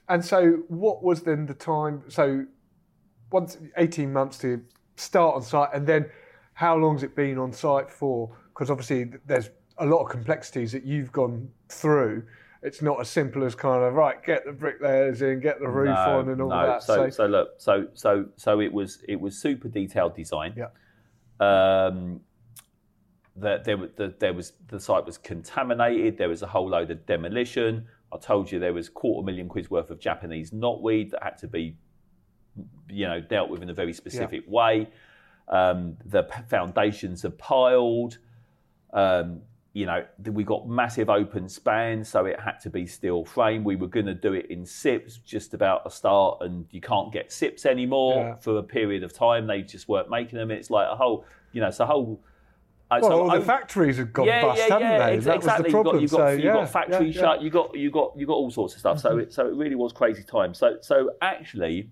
and so what was then the time? So once eighteen months to start on site, and then how long's it been on site for? Because obviously there's a lot of complexities that you've gone through. It's not as simple as kind of right, get the bricklayers in, get the roof on, and all that. So, so look, so so so it was it was super detailed design. Yeah. Um, that there, the, there was the site was contaminated. There was a whole load of demolition. I told you there was quarter million quid's worth of Japanese knotweed that had to be, you know, dealt with in a very specific way. Um, the p- foundations are piled. Um, you know, we got massive open spans, so it had to be steel frame. We were going to do it in SIPs just about a start, and you can't get SIPs anymore Yeah. for a period of time. They just weren't making them. It's like a whole, you know, it's a whole. uh, well, so all the o- factories have gone yeah, bust, yeah, haven't they? ex- that exactly. was the problem. You've got, so, you've got, yeah, you've got Mm-hmm. shut. You got you got you got all sorts of stuff. So it so it really was crazy time. So so actually,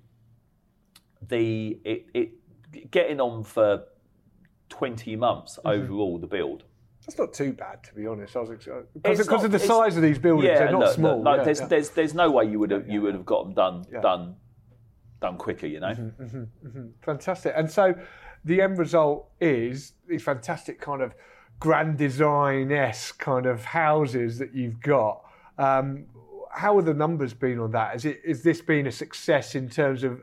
the it, it getting on for twenty months Mm-hmm. overall the build. That's not too bad, to be honest. I was because of the size of these buildings, yeah, they're not look, small. no, yeah, there's, yeah. there's there's no way you would have you would have got them done done done quicker. You know. Mm-hmm. Fantastic. And so the end result is these fantastic kind of grand design esque kind of houses that you've got. Um, how have the numbers been on that? Is it is this been a success in terms of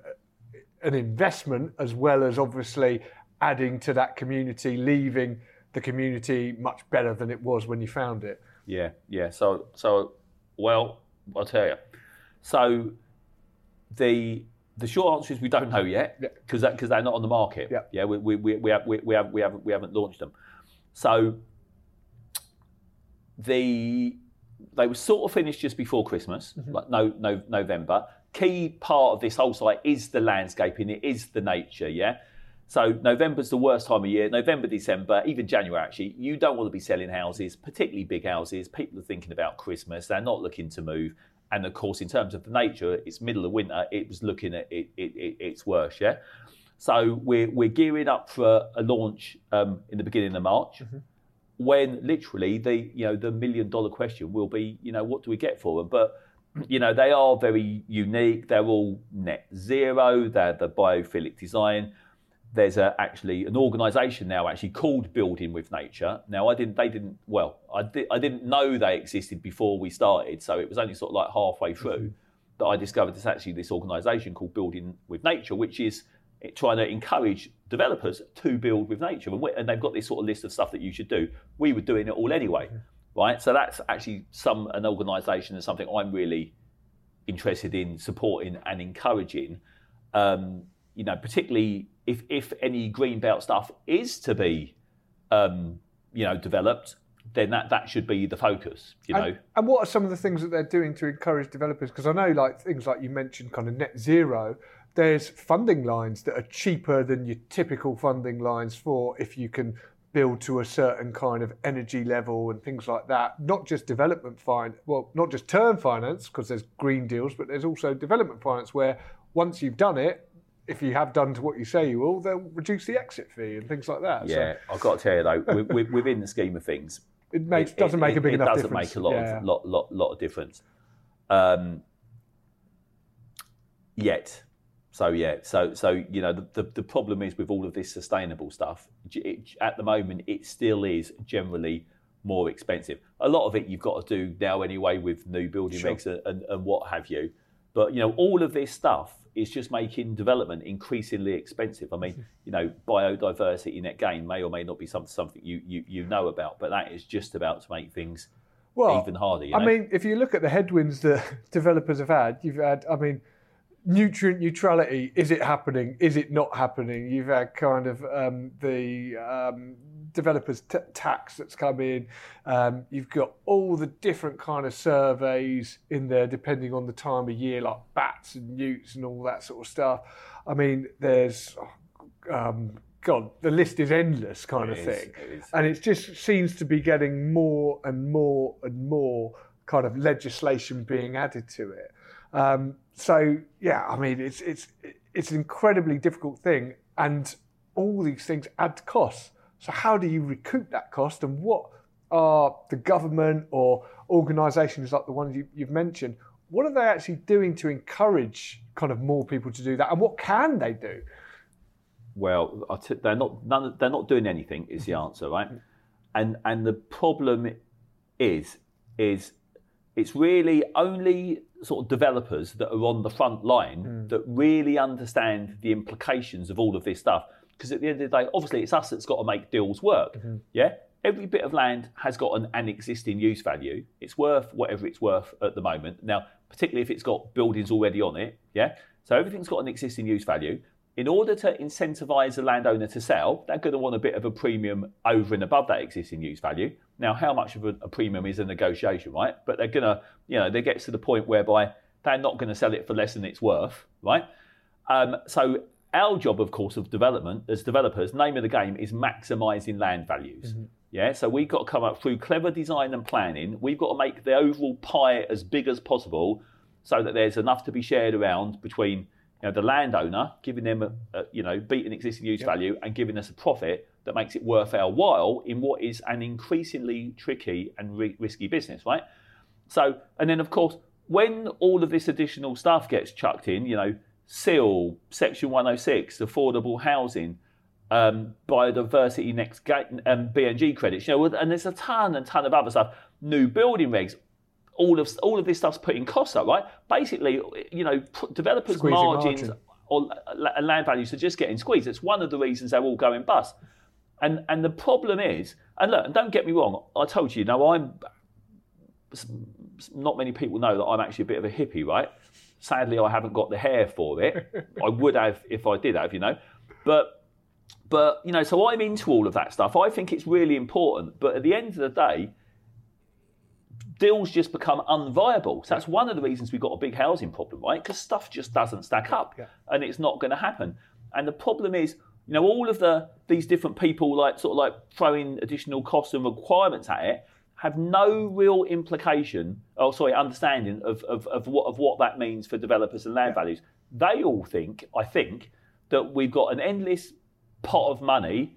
an investment as well as obviously adding to that community, leaving the community much better than it was when you found it? Yeah, yeah. So, so well, I'll tell you. So, the the short answer is we don't know yet because Yeah. because they're not on the market. Yeah. yeah. We we, we, we have we, we have we haven't we haven't launched them. So the they were sort of finished just before Christmas, mm-hmm. like no no November. Key part of this whole site is the landscaping. It is the nature. Yeah. So November's the worst time of year. November, December, even January. Actually, you don't want to be selling houses, particularly big houses. People are thinking about Christmas. They're not looking to move. And of course, in terms of the nature, it's middle of winter. It was looking at it, it, it its worse, Yeah. So we're we're gearing up for a launch um, in the beginning of March. When literally the you know the million dollar question will be you know what do we get for them? But you know they are very unique. They're all net zero. They're the biophilic design there's a, actually an organisation now actually called Building with Nature. Now I didn't, they didn't, well, I, di- I didn't know they existed before we started, so it was only sort of like halfway through that I discovered there's actually this organisation called Building with Nature, which is trying to encourage developers to build with nature, and, we, and they've got this sort of list of stuff that you should do. We were doing it all anyway, right? So that's actually some an organisation and something I'm really interested in supporting and encouraging. Um, you know, particularly if if any green belt stuff is to be, um, you know, developed, then that that should be the focus. You know, And, and what are some of the things that they're doing to encourage developers? Because I know, like things like you mentioned, kind of net zero. There's funding lines that are cheaper than your typical funding lines for if you can build to a certain kind of energy level and things like that. Not just development fine, well, not just term finance because there's green deals, but there's also development finance where once you've done it, if you have done to what you say you will, they'll reduce the exit fee and things like that. So yeah. I've got to tell you though, wi- wi- within the scheme of things, it makes it- doesn't it- make a big it enough It doesn't difference. make a lot Yeah. of lot lot lot of difference. Um, yet, so yeah, so so you know the, the the problem is with all of this sustainable stuff. It, at the moment, it still is generally more expensive. A lot of it you've got to do now anyway with new building Sure. regs and, and, and what have you. But you know, all of this stuff is just making development increasingly expensive. I mean, you know, biodiversity net gain may or may not be some, something you, you, you know about, but that is just about to make things Well, even harder. You I mean, if you look at the headwinds that developers have had, you've had, I mean, nutrient neutrality. Is it happening? Is it not happening? You've had kind of um, the um, developers t- tax that's come in. Um, you've got all the different kind of surveys in there, depending on the time of year, like bats and newts and all that sort of stuff. I mean, there's. Um, God, the list is endless, kind It of is, thing it and it just seems to be getting more and more and more kind of legislation being added to it. Um, so yeah, I mean it's it's it's an incredibly difficult thing, and all these things add to costs. So how do you recoup that cost, and what are the government or organisations like the ones you, you've mentioned? What are they actually doing to encourage kind of more people to do that, and what can they do? Well, t- they're not none, they're not doing anything. Is the answer right? And and the problem is is it's really only sort of developers that are on the front line hmm. that really understand the implications of all of this stuff. Because at the end of the day, obviously, it's us that's got to make deals work. Mm-hmm. Yeah, every bit of land has got an, an existing use value. It's worth whatever it's worth at the moment. Now, particularly if it's got buildings already on it. Yeah, so everything's got an existing use value. In order to incentivise the landowner to sell, they're going to want a bit of a premium over and above that existing use value. Now, how much of a, a premium is a negotiation, right? But they're going to, you know, they get to the point whereby they're not going to sell it for less than it's worth, right? Um, so our job, of course, of development as developers, name of the game is maximising land values. Yeah, so we've got to come up through clever design and planning. We've got to make the overall pie as big as possible, so that there's enough to be shared around between you know, the landowner, giving them a, a you know beating existing use value and giving us a profit that makes it worth our while in what is an increasingly tricky and ri- risky business, right? So, and then of course, when all of this additional stuff gets chucked in, you know, CIL, Section 106, affordable housing, um, biodiversity next ga- um, BNG credits. You know, and there's a ton and ton of other stuff. New building regs. All of all of this stuff's putting costs up, right? Basically, you know, developers' Squeezing margins margin. or la- uh, land values are just getting squeezed. It's one of the reasons they're all going bust. And and the problem is, and look, and don't get me wrong, I told you, you know, I'm not many people know that I'm actually a bit of a hippie, right? Sadly, I haven't got the hair for it. I would have if I did have, you know. But but you know, so I'm into all of that stuff. I think it's really important. But at the end of the day, deals just become unviable. So that's one of the reasons we've got a big housing problem, right? Because stuff just doesn't stack up, and it's not going to happen. And the problem is, you know, all of the these different people like sort of like throwing additional costs and requirements at it have no real implication, or sorry, understanding of, of, of what of what that means for developers and land values. They all think, I think, that we've got an endless pot of money,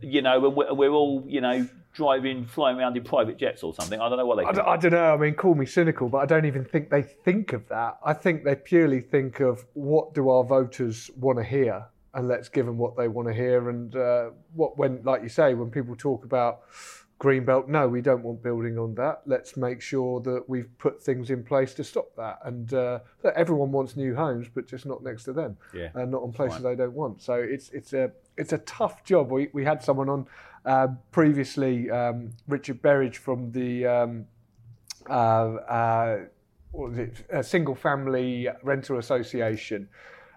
you know, and we're, we're all, you know, driving, flying around in private jets or something. I don't know what they I don't, I don't know. I mean, call me cynical, but I don't even think they think of that. I think they purely think of what do our voters want to hear, and let's give them what they want to hear. And uh, what when, like you say, when people talk about greenbelt, no, we don't want building on that. Let's make sure that we've put things in place to stop that. And uh, everyone wants new homes, but just not next to them, Yeah, and not on places they don't want. So it's it's a it's a tough job. We we had someone on uh, previously, um, Richard Berridge from the. Um, uh, uh, what was it? A single family rental association.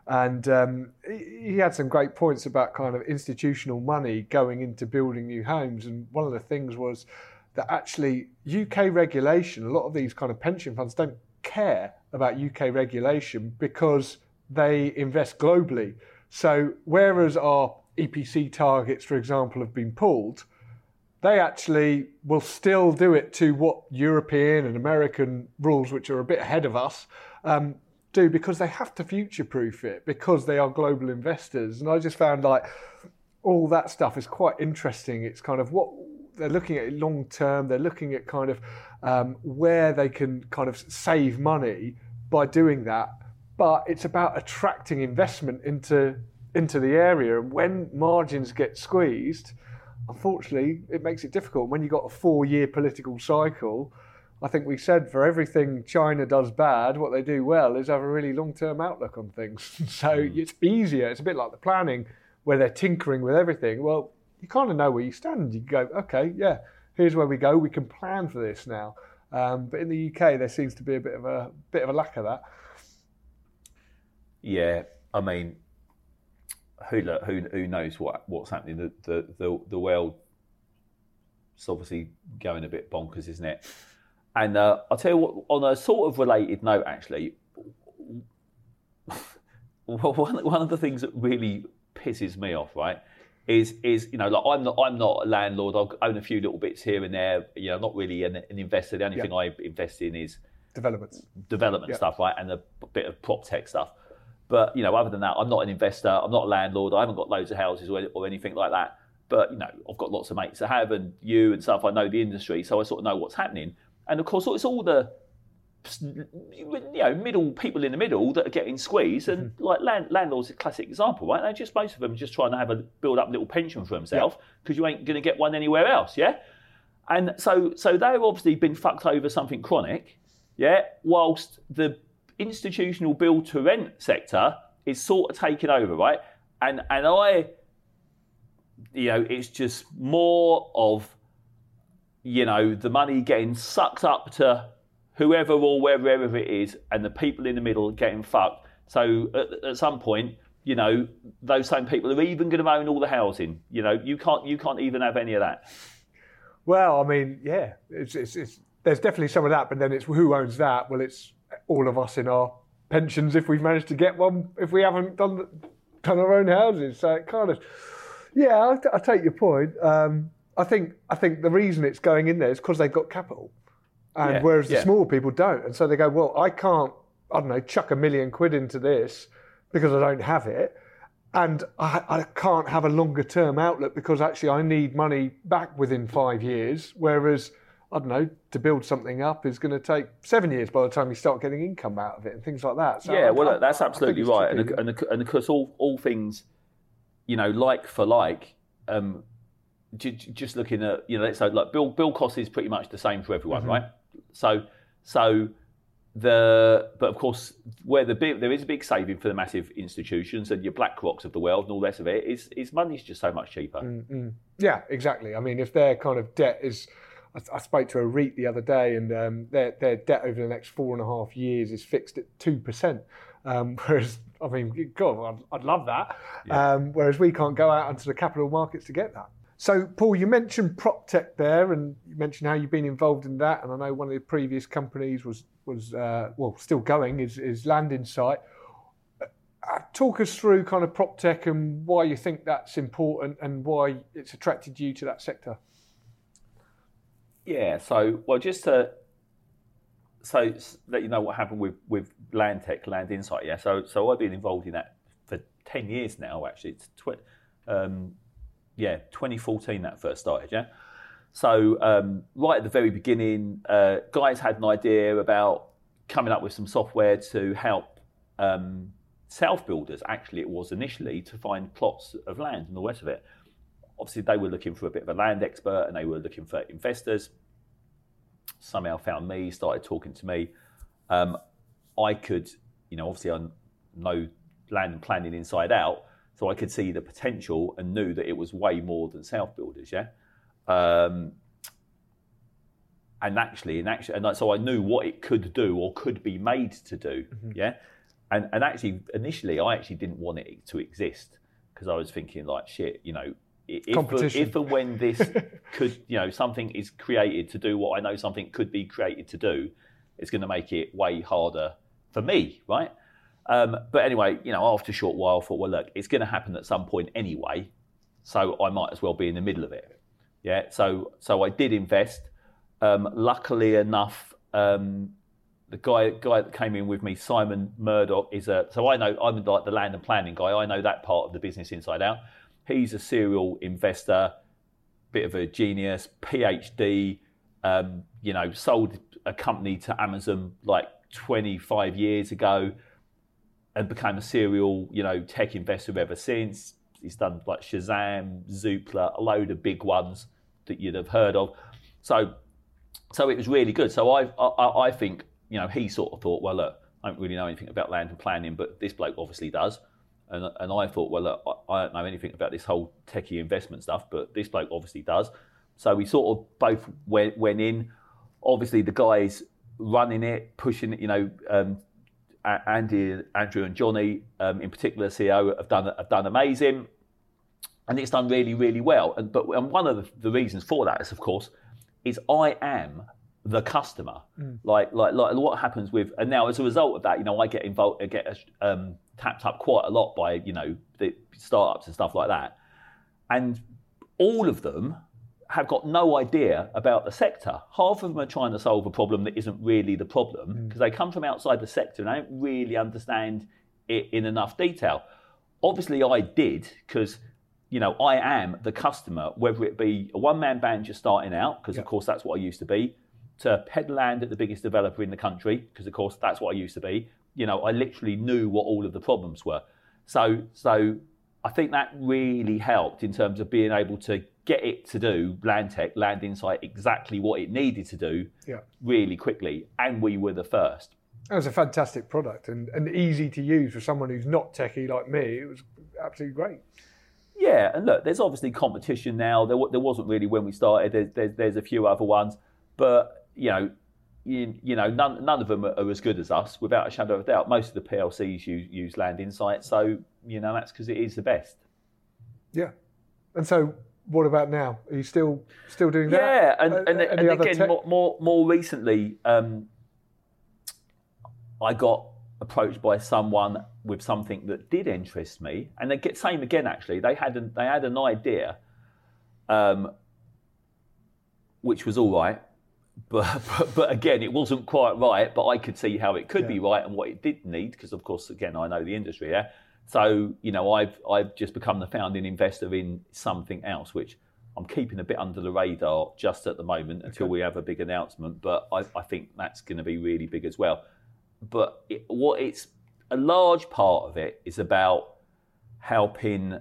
And um, he had some great points about kind of institutional money going into building new homes. And one of the things was that actually UK regulation, a lot of these kind of pension funds don't care about UK regulation because they invest globally. So whereas our EPC targets, for example, have been pulled, they actually will still do it to what European and American rules, which are a bit ahead of us, um, do because they have to future proof it because they are global investors. And I just found like all that stuff is quite interesting. It's kind of what they're looking at long term, they're looking at kind of um, where they can kind of save money by doing that. But it's about attracting investment into into the area. And when margins get squeezed, unfortunately, it makes it difficult. When you've got a four year political cycle, I think we said for everything China does bad, what they do well is have a really long term outlook on things. so it's easier. It's a bit like the planning where they're tinkering with everything. Well, you kind of know where you stand. You go, okay, yeah, here's where we go. We can plan for this now. Um, but in the UK, there seems to be a bit of a bit of a lack of that. Yeah, I mean, who who who knows what what's happening? The the the, the world is obviously going a bit bonkers, isn't it? And uh, I'll tell you what. On a sort of related note, actually, one one of the things that really pisses me off, right, is is you know like I'm not I'm not a landlord. I own a few little bits here and there. You know, not really an, an investor. The only Yeah. thing I invest in is Developments. development Yeah. stuff, right, and a bit of prop tech stuff. But you know, other than that, I'm not an investor. I'm not a landlord. I haven't got loads of houses or, or anything like that. But you know, I've got lots of mates that have, and you and stuff. I know the industry, so I sort of know what's happening. And of course, it's all the you know middle people in the middle that are getting squeezed. And mm-hmm. like land, landlords, a classic example, right? They just most of them are just trying to have a build up a little pension for themselves because you ain't going to get one anywhere else, yeah. And so, so they've obviously been fucked over something chronic, yeah. Whilst the institutional build to rent sector is sort of taken over, right? And and I, you know, it's just more of, you know, the money getting sucked up to whoever or wherever it is, and the people in the middle getting fucked. So at, at some point, you know, those same people are even going to own all the housing. You know, you can't you can't even have any of that. Well, I mean, yeah, it's, it's, it's, there's definitely some of that, but then it's who owns that? Well, it's all of us in our pensions if we've managed to get one, if we haven't done, done our own houses. So it kind of, yeah, I, I take your point. Um, I think I think the reason it's going in there is because they've got capital, and Yeah, whereas the yeah. small people don't, and so they go, well, I can't, I don't know, chuck a million quid into this because I don't have it and I, I can't have a longer term outlook because actually I need money back within five years. Whereas I don't know to build something up is going to take seven years by the time you start getting income out of it and things like that. So yeah, I- well, I- that's absolutely right, and and and of course, all all things, you know, like for like, um, just looking at, you know, so like bill bill cost is pretty much the same for everyone, right? So so the but of course where the big, there is a big saving for the massive institutions and your BlackRocks of the world and all the rest of it is is money's just so much cheaper. Yeah, exactly. I mean, if their kind of debt is, I, I spoke to a REIT the other day, and um, their their debt over the next four and a half years is fixed at two percent. Um, whereas, I mean, God, I'd, I'd love that. Um, whereas we can't go out onto the capital markets to get that. So, Paul, you mentioned PropTech there, and you mentioned how you've been involved in that. And I know one of the previous companies was was uh, well still going is, is Land Insight. Uh, talk us through kind of PropTech and why you think that's important and why it's attracted you to that sector. Yeah. So, well, just to so let you know what happened with with Land Tech, Land Insight. Yeah. So, so I've been involved in that for ten years now. Actually, it's tw- um, yeah, 2014 that first started. Yeah. So um, right at the very beginning, uh, guys had an idea about coming up with some software to help um, self builders. Actually, it was initially to find plots of land and the rest of it. Obviously, they were looking for a bit of a land expert and they were looking for investors. Somehow found me, started talking to me. Um, I could, you know, obviously I know land and planning inside out, so I could see the potential and knew that it was way more than self builders. Yeah. Um, and actually, and actually, and so I knew what it could do or could be made to do. Yeah, and and actually, initially, I actually didn't want it to exist because I was thinking like, shit, you know, if if and when this could, you know, something is created to do what I know something could be created to do, it's going to make it way harder for me, right? Um, but anyway, you know, after a short while, I thought, well, look, it's going to happen at some point anyway, so I might as well be in the middle of it. Yeah, so so I did invest. Um, luckily enough, um, the guy guy that came in with me, Simon Murdoch, is a so I know I'm like the land and planning guy. I know that part of the business inside out. He's a serial investor, bit of a genius, PhD. Um, you know, sold a company to Amazon like 25 years ago, and became a serial you know tech investor ever since. He's done like Shazam, Zoopla, a load of big ones that you'd have heard of. So so it was really good. So I, I, I think, you know, he sort of thought, well, look, I don't really know anything about land and planning, but this bloke obviously does. And, and I thought, well, look, I, I don't know anything about this whole techie investment stuff, but this bloke obviously does. So we sort of both went, went in. Obviously, the guys running it, pushing it, you know, um, Andy, Andrew, and Johnny, um, in particular, CEO, have done have done amazing and it's done really, really well. And but and one of the, the reasons for that is, of course, is I am the customer. Like, like, like what happens with, and now as a result of that, you know, I get involved, I get um, tapped up quite a lot by, you know, the startups and stuff like that, and all of them have got no idea about the sector. Half of them are trying to solve a problem that isn't really the problem mm. because they come from outside the sector and they don't really understand it in enough detail. Obviously, I did because you know I am the customer, whether it be a one-man band just starting out, because of course that's what I used to be, to Head of Land at the biggest developer in the country, because of course that's what I used to be. You know, I literally knew what all of the problems were. So, so I think that really helped in terms of being able to get it to do Land Tech, Land Insight, exactly what it needed to do Yeah. really quickly, and we were the first. That was a fantastic product and, and easy to use for someone who's not techie like me. It was absolutely great. Yeah, and look, there's obviously competition now. There, there wasn't really when we started. There's, there's, there's a few other ones, but you know, you, you know, none, none of them are, are as good as us, without a shadow of a doubt. Most of the PLCs use, use Land Insight, so you know that's because it is the best. Yeah. And so, what about now? Are you still still doing that? Yeah, and, Uh, and, and again, tech? more, more recently, um, I got approached by someone with something that did interest me, and they get same again. Actually, they had an, they had an idea, um, which was all right, but, but but again, it wasn't quite right. But I could see how it could be right and what it did need, because of course, again, I know the industry. Yeah, so you know, I've I've just become the founding investor in something else, which I'm keeping a bit under the radar just at the moment until we have a big announcement. But I, I think that's going to be really big as well. But it, what it's a large part of it is about helping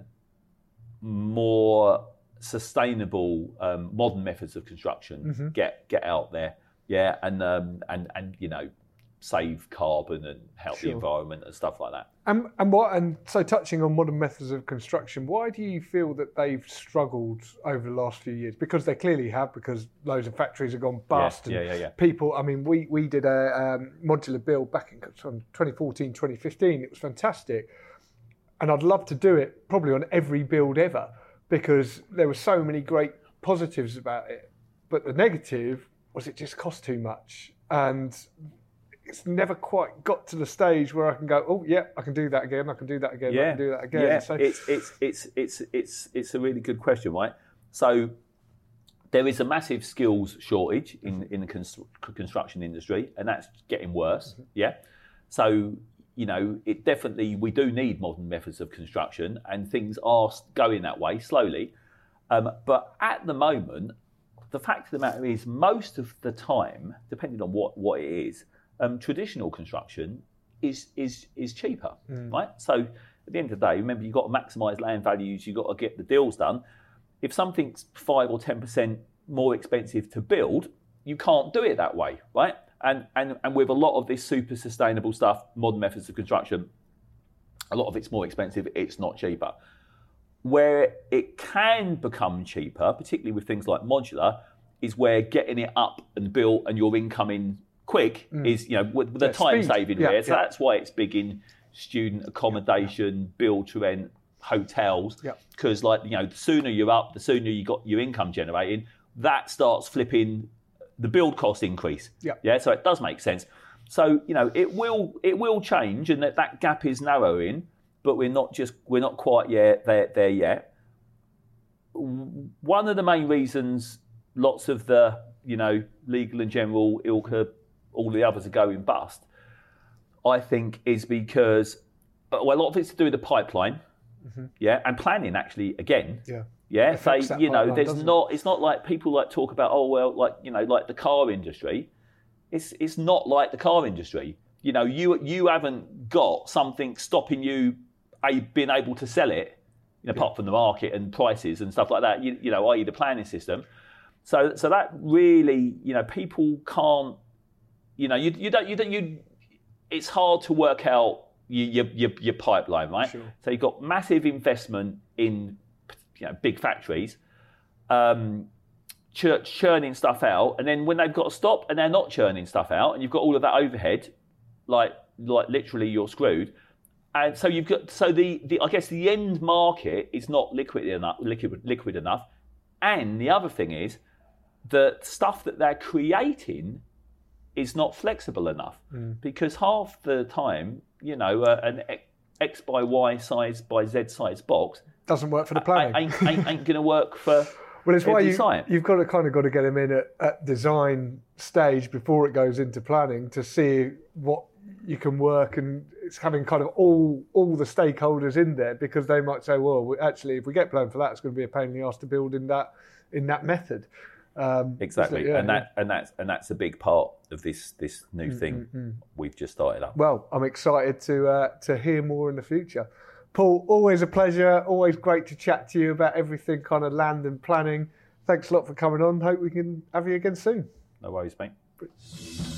more sustainable um, modern methods of construction Mm-hmm. get get out there. Yeah, and um, and and you know save carbon and help the environment and stuff like that. And, and what? And so, touching on modern methods of construction, why do you feel that they've struggled over the last few years? Because they clearly have, because loads of factories have gone bust. yeah, and yeah, yeah. People, I mean, we we did a um, modular build back in 2014, 2015. It was fantastic, and I'd love to do it probably on every build ever because there were so many great positives about it. But the negative was it just cost too much and it's never quite got to the stage where I can go, oh yeah, I can do that again, I can do that again, I Yeah, can do that again. yeah. So It's it's it's it's it's it's a really good question, right? So there is a massive skills shortage in in the cons- construction industry, and that's getting worse. Mm-hmm. Yeah. So you know, it definitely we do need modern methods of construction, and things are going that way slowly. Um, but at the moment, the fact of the matter is, most of the time, depending on what, what it is, um, traditional construction is is is cheaper, right? So at the end of the day, remember you've got to maximise land values, you've got to get the deals done. If something's five or ten percent more expensive to build, you can't do it that way, right? And and and with a lot of this super sustainable stuff, modern methods of construction, a lot of it's more expensive. It's not cheaper where it can become cheaper, particularly with things like modular, is where getting it up and built and your income quick mm. is, you know, with the Yeah, time speed. saving Yeah, there. So yeah. that's why it's big in student accommodation, build to rent, hotels. Yeah. Because, like, you know, the sooner you're up, the sooner you got your income generating, that starts flipping the build cost increase. Yeah. Yeah. So it does make sense. So you know it will it will change, and that, that gap is narrowing, but we're not just we're not quite yet there there yet. One of the main reasons lots of the you know legal and general ilke all the others are going bust, I think, is because uh, well a lot of it's to do with the pipeline, mm-hmm. yeah, and planning actually again. yeah, Yeah, they, that you know, pipeline, there's it? It's not like people like talk about. Oh well, like you know, like the car industry. It's it's not like the car industry. You know, you you haven't got something stopping you a, being able to sell it, you know, apart from the market and prices and stuff like that. You, you know, i.e. the planning system. So so that really, you know, people can't. You know, you you don't you don't you. It's hard to work out your your, your, pipeline, right? Sure. So you've got massive investment in you know big factories, um, chur- churning stuff out, and then when they've got to stop and they're not churning stuff out, and you've got all of that overhead, like like literally you're screwed. And so you've got so the, the I guess the end market is not liquid enough liquid liquid enough, and the other thing is that stuff that they're creating is not flexible enough because half the time you know uh, an X by Y size by Z size box doesn't work for the planning. ain't, ain't, ain't going to work for Well, it's why you, you've got to kind of got to get them in at, at design stage before it goes into planning to see what you can work, and it's having kind of all all the stakeholders in there because they might say, well, we- actually, if we get planned for that, it's going to be a pain in the ass to build in that in that method. Um, Exactly, so, yeah, and yeah. that and that's and that's a big part of this this Mm, new thing we've just started up. Well, I'm excited to uh, to hear more in the future. Paul, always a pleasure. Always great to chat to you about everything kind of land and planning. Thanks a lot for coming on. Hope we can have you again soon. No worries, mate.